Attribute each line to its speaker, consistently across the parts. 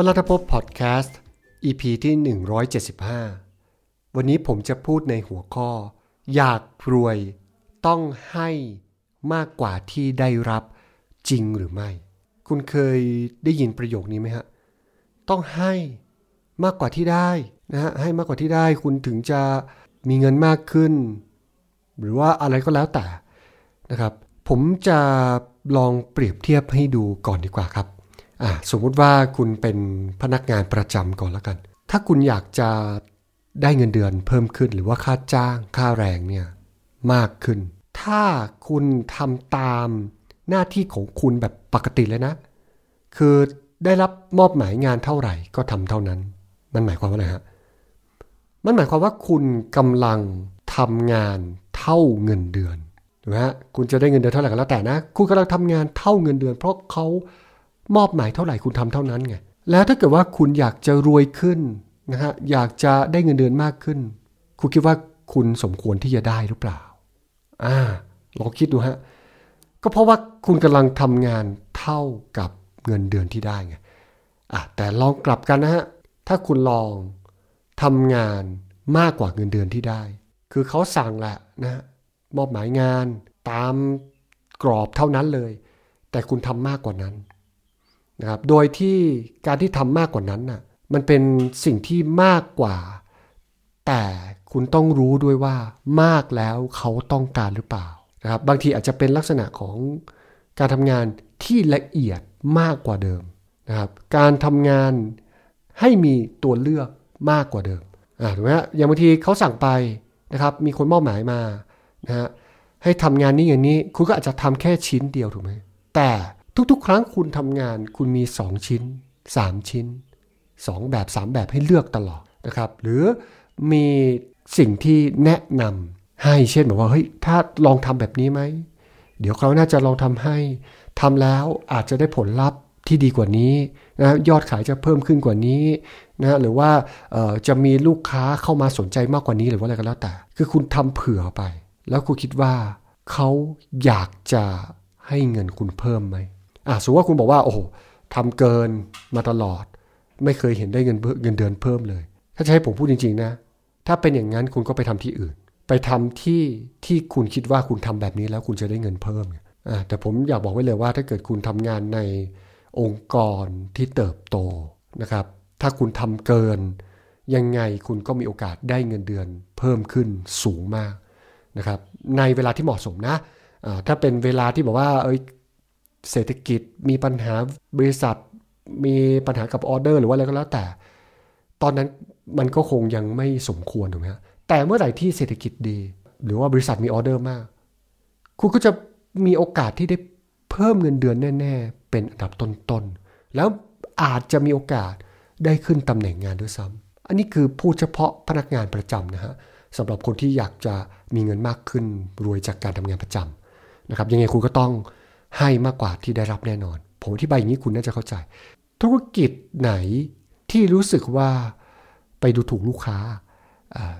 Speaker 1: วลทพบพอดแคสต์ EP ที่ 175 วันนี้ผมจะพูดในหัวข้อ อยากรวยต้องให้มากกว่าที่ได้รับจริงหรือไม่ คุณเคยได้ยินประโยคนี้ไหมฮะ ต้องให้มากกว่าที่ได้นะฮะ ให้มากกว่าที่ได้คุณถึงจะมีเงินมากขึ้น หรือว่าอะไรก็แล้วแต่นะครับ ผมจะลองเปรียบเทียบให้ดูก่อนดีกว่าครับ สมมุติว่าคุณเป็นพนักงานประจำก่อนแล้วกัน ถ้าคุณอยากจะได้เงินเดือนเพิ่มขึ้นหรือว่าค่าจ้างค่าแรงเนี่ยมากขึ้น ถ้าคุณทำตามหน้าที่ของคุณแบบปกติเลยนะ คือได้รับมอบหมายงานเท่าไหร่ก็ทำเท่านั้น มันหมายความว่าอะไรฮะ มันหมายความว่าคุณกำลังทำงานเท่าเงินเดือนถูกไหมฮะคุณจะได้เงินเดือนเท่าไหร่ก็แล้วแต่นะ คุณกำลังทำงานเท่าเงินเดือน เพราะเขา มอบหมายเท่าไหร่คุณทำเท่านั้นไงแล้วถ้าเกิดว่าคุณอยากจะรวยขึ้นนะฮะอยากจะได้เงินเดือนมากขึ้น คุณคิดว่าคุณสมควรที่จะได้หรือเปล่าอ่าลองคิดดูฮะก็เพราะว่าคุณกำลังทำงานเท่ากับเงินเดือนที่ได้ไงอะแต่ลองกลับกันนะฮะถ้าคุณลองทำงานมากกว่าเงินเดือนที่ได้ คือเขาสั่งแหละนะมอบหมายงานตามกรอบเท่านั้นเลย แต่คุณทำมากกว่านั้น นะครับโดยที่การที่ทำมากกว่านั้นน่ะมันเป็นสิ่งที่มากกว่า แต่คุณต้องรู้ด้วยว่ามากแล้วเขาต้องการหรือเปล่านะครับบางทีอาจจะเป็นลักษณะของการทำงานที่ละเอียดมากกว่าเดิมนะครับการทำงานให้มีตัวเลือกมากกว่าเดิมอ่าถูกไหมอย่างบางทีเขาสั่งไปนะครับมีคนมอบหมายมานะฮะให้ทำงานนี้อย่างนี้ คุณก็อาจจะทำแค่ชิ้นเดียวถูกไหมแต่ ทุกๆ ครั้งคุณทำงานคุณมี 2 ชิ้น 3 ชิ้น 2 แบบ 3 แบบให้เลือกตลอดนะครับ หรือมีสิ่งที่แนะนำให้เช่นบอกว่าเฮ้ยถ้าลองทำแบบนี้ไหม เดี๋ยวเขาน่าจะลองทำให้ทำแล้วอาจจะได้ผลลัพธ์ที่ดีกว่านี้นะยอดขายจะเพิ่มขึ้นกว่านี้นะหรือว่าจะมีลูกค้าเข้ามาสนใจมากกว่านี้หรือว่าอะไรก็แล้วแต่ คือคุณทำเผื่อไป แล้วคุณคิดว่าเขาอยากจะให้เงินคุณเพิ่มไหม อะสมมติว่าคุณบอกว่าโอ้โหทำเกินมาตลอด ไม่เคยเห็นได้เงินเงินเดือนเพิ่มเลย ถ้าจะให้ผมพูดจริง ๆ นะ ถ้าเป็นอย่างนั้นคุณก็ไปทำที่อื่น ไปทำที่ที่คุณคิดว่าคุณทำแบบนี้แล้วคุณจะได้เงินเพิ่มอ่าแต่ผมอยากบอกไว้เลยว่า ถ้าเกิดคุณทำงานในองค์กรที่เติบโตนะครับ ถ้าคุณทำเกิน ยังไงคุณก็มีโอกาสได้เงินเดือนเพิ่มขึ้นสูงมากนะครับในเวลาที่เหมาะสมนะถ้าเป็นเวลาที่บอกว่าเอ้ย เศรษฐกิจมีปัญหาบริษัท มีปัญหากับออเดอร์หรือว่าอะไรก็แล้วแต่ ตอนนั้นมันก็คงยังไม่สมควรถูกไหมฮะแต่เมื่อไหร่ที่เศรษฐกิจดี หรือว่าบริษัทมีออเดอร์มาก คุณก็จะมีโอกาสที่ได้เพิ่มเงินเดือนแน่ ๆ เป็นอันดับต้นๆ แล้วอาจจะมีโอกาสได้ขึ้นตำแหน่งงานด้วยซ้ำอันนี้คือพูดเฉพาะพนักงานประจำนะฮะสำหรับคนที่อยากจะมีเงินมากขึ้นรวยจากการทำงานประจำนะครับยังไงคุณก็ต้อง ให้มากกว่าที่ได้รับแน่นอน ผมอธิบายอย่างนี้คุณน่าจะเข้าใจ ธุรกิจไหนที่รู้สึกว่าไปดูถูกลูกค้า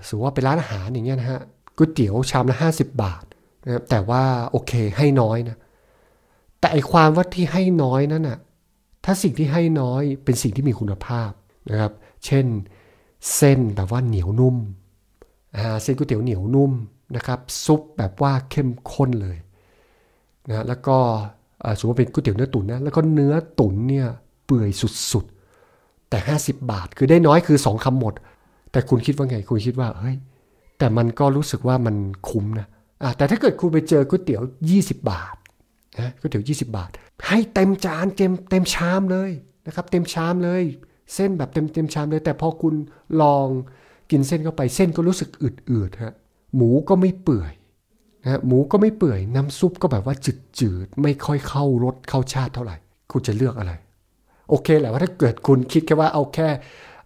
Speaker 1: สมมติว่าไปร้านอาหารอย่างเงี้ยนะฮะก๋วยเตี๋ยวชามละ50 บาทนะแต่ว่าโอเคให้น้อยนะ แต่ไอความว่าที่ให้น้อยนั่นน่ะถ้าสิ่งที่ให้น้อยเป็นสิ่งที่มีคุณภาพนะครับ เช่นเส้นแบบว่าเหนียวนุ่มเส้นก๋วยเตี๋ยวเหนียวนุ่มนะครับ ซุปแบบว่าเข้มข้นเลย นะแล้วก็สมมติเป็นก๋วยเตี๋ยวเนื้อตุ๋นนะแล้วก็เนื้อตุ๋นเนี่ยเปื่อยสุดๆ แต่ 50 บาทคือได้น้อยคือ 2คำหมด แต่คุณคิดว่าไงคุณคิดว่าเฮ้ยแต่มันก็รู้สึกว่ามันคุ้มนะะแต่ถ้าเกิดคุณไปเจอก๋วยเตี๋ยว 20 บาทนะก๋วยเตี๋ยว 20 บาท ให้เต็มจานเต็มเต็มชามเลยนะครับ เต็มชามเลย เส้นแบบเต็มเต็มชามเลย แต่พอคุณลองกินเส้นเข้าไปเส้นก็รู้สึกอืดๆฮะหมูก็ไม่เปื่อย นะหมูก็ไม่เปื่อยน้ำซุปก็แบบว่าจืดๆไม่ค่อยเข้ารสเข้าชาติเท่าไหร่ คุณจะเลือกอะไร โอเคแหละว่าถ้าเกิดคุณคิดแค่ว่าเอาแค่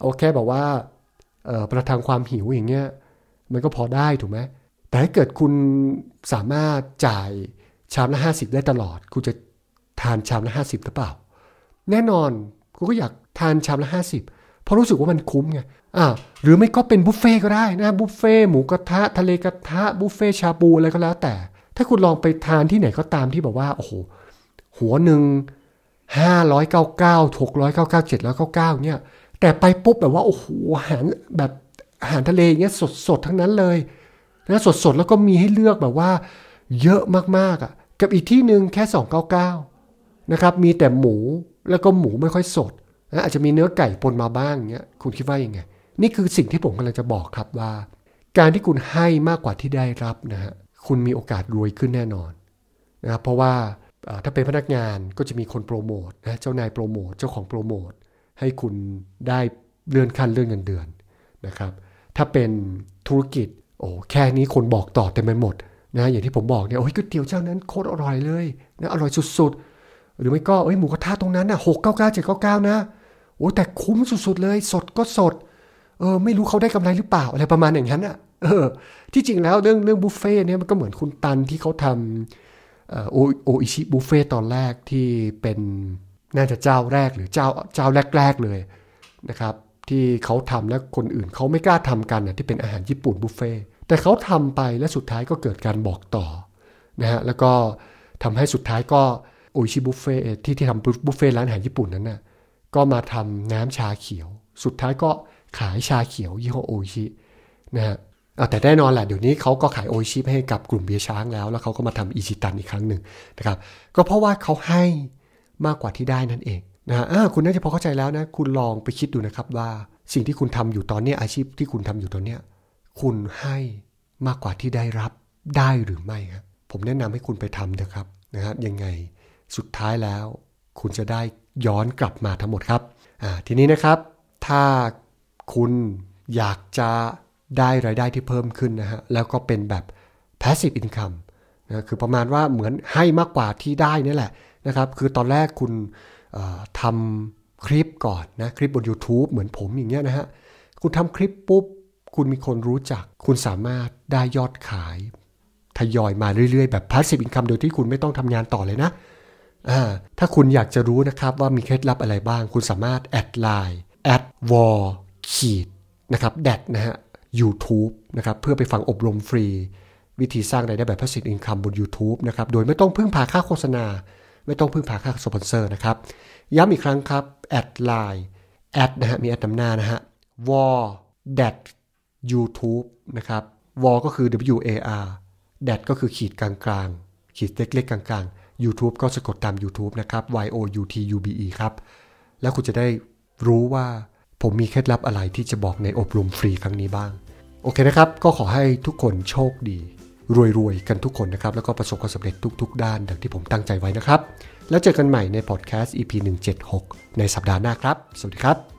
Speaker 1: เอาแค่แบบว่าประทังความหิวอย่างเงี้ยมันก็พอได้ถูกไหมแต่ถ้าเกิดคุณสามารถจ่ายชามละห้าสิบได้ตลอด คุณจะทานชามละห้าสิบหรือเปล่า แน่นอนคุณก็อยากทานชามละห้าสิบ เพราะรู้สึกว่ามันคุ้มไงอ่าหรือไม่ก็เป็นบุฟเฟ่ก็ได้นะบุฟเฟ่หมูกระทะทะเลกระทะบุฟเฟ่ชาบูอะไรก็แล้วแต่ ถ้าคุณลองไปทานที่ไหนก็ตามที่แบอกว่าโอ้โหหัวหนึ่ง599 699 799เก้าหกร้อยเก้าเก้าเจ็ดร้อยเก้าเก้าเนี่ย แต่ไปปุ๊บแบบว่าโอ้โหอาหารแบบอาหารทะเลเงี้ยสดสดทั้งนั้นเลยนะสดสดแล้วก็มีให้เลือกแบบว่า เยอะมากๆอะ กับอีกที่หนึ่งแค่299นะครับ มีแต่หมูแล้วก็หมูไม่ค่อยสด อาจจะมีเนื้อไก่ปนมาบ้างเงี้ยคุณคิดว่ายังไง นี่คือสิ่งที่ผมกำลังจะบอกครับว่า การที่คุณให้มากกว่าที่ได้รับนะฮะคุณมีโอกาสรวยขึ้นแน่นอนนะครับเพราะว่าถ้าเป็นพนักงานก็จะมีคนโปรโมทนะเจ้านายโปรโมทเจ้าของโปรโมทให้คุณได้เลื่อนขั้นเลื่อนเงินเดือนนะครับถ้าเป็นธุรกิจโอ้แค่นี้คนบอกต่อเต็มไปหมดนะอย่างที่ผมบอกเนี่ยโอ้ยก๋วยเตี๋ยวเจ้านั้นโคตรอร่อยเลยนะอร่อยสุดๆ หรือไม่ก็เอ้ยหมูกระทะตรงนั้นน่ะหกเก้าเก้าเจ็ดเก้าเก้านะ อ้แต่คุ้มสุดๆเลย สดก็สด เออ ไม่รู้เขาได้กำไรหรือเปล่าอะไรประมาณอย่างนั้นอะ เออ ที่จริงแล้วเรื่องเรื่องบุฟเฟ่เนี่ยมันก็เหมือนคุณตันที่เขาทำโอโออิชิบุฟเฟ่ตอนแรกที่เป็นน่าจะเจ้าแรกหรือเจ้าเจ้าแรก ๆเลยนะครับ ที่เขาทำแล้วคนอื่นเขาไม่กล้าทำกันนะที่เป็นอาหารญี่ปุ่นบุฟเฟ่แต่เขาทำไปและสุดท้ายก็เกิดการบอกต่อนะฮะแล้วก็ทำให้สุดท้ายก็โออิชิบุฟเฟ่ที่ที่ทำบุฟเฟ่ร้านอาหารญี่ปุ่นนั้นนะ่ะ ก็มาทำน้ำชาเขียว สุดท้ายก็ขายชาเขียวยี่ห้อโอชินะฮะแต่แน่นอนแหละเดี๋ยวนี้เขาก็ขายโอชิให้กับกลุ่มเบียช้างแล้ว แล้วเขาก็มาทำอิชิตันอีกครั้งหนึ่งนะครับ ก็เพราะว่าเขาให้มากกว่าที่ได้นั่นเองนะฮะคุณน่าจะพอเข้าใจแล้วนะ คุณลองไปคิดดูนะครับว่าสิ่งที่คุณทำอยู่ตอนนี้อาชีพที่คุณทำอยู่ตอนนี้คุณให้มากกว่าที่ได้รับได้หรือไม่ครับผมแนะนำให้คุณไปทำนะครับนะฮะยังไงสุดท้ายแล้ว คุณจะได้ ย้อนกลับมาทั้งหมดครับทีนี้นะครับ ถ้าคุณอยากจะได้รายได้ที่เพิ่มขึ้นนะฮะแล้วก็เป็นแบบ passive income นะคือประมาณว่าเหมือนให้มากกว่าที่ได้นี่แหละนะครับ คือตอนแรกคุณทำคลิปก่อนนะ คลิปบน YouTube เหมือนผมอย่างเงี้ยนะฮะ คุณทำคลิปปุ๊บ คุณมีคนรู้จัก คุณสามารถได้ยอดขาย ทยอยมาเรื่อยๆ แบบ passive income โดยที่คุณไม่ต้องทำงานต่อเลยนะ ถ้าคุณอยากจะรู้นะครับว่ามีเคล็ดลับอะไรบ้าง คุณสามารถ add LINE at war ขีดนะครับ dash นะฮะ YouTube นะครับเพื่อไปฟังอบรมฟรี วิธีสร้างรายได้แบบ passive income บน YouTube นะครับโดยไม่ต้องพึ่งพาค่าโฆษณา ไม่ต้องพึ่งพาค่าสปอนเซอร์นะครับ ย้ำอีกครั้งครับ add LINE at นะฮะมี at นำหน้านะฮะ war dash YouTube นะครับ war ก็คือ w a r dat ก็คือขีดกลางกลางขีดเล็กๆกลางกลาง YouTube ก็สะกดตาม YouTube นะครับ y o u t u b e ครับ แล้วคุณจะได้รู้ว่าผมมีเคล็ดลับอะไรที่จะบอกในอบรมฟรีครั้งนี้บ้าง โอเคนะครับ ก็ขอให้ทุกคนโชคดี รวยๆ กันทุกคนนะครับ แล้วก็ประสบความสำเร็จทุก ๆ ด้านดังที่ผมตั้งใจไว้นะครับ แล้วเจอกันใหม่ในพอดแคสต์ EP 176 ในสัปดาห์หน้าครับ สวัสดีครับ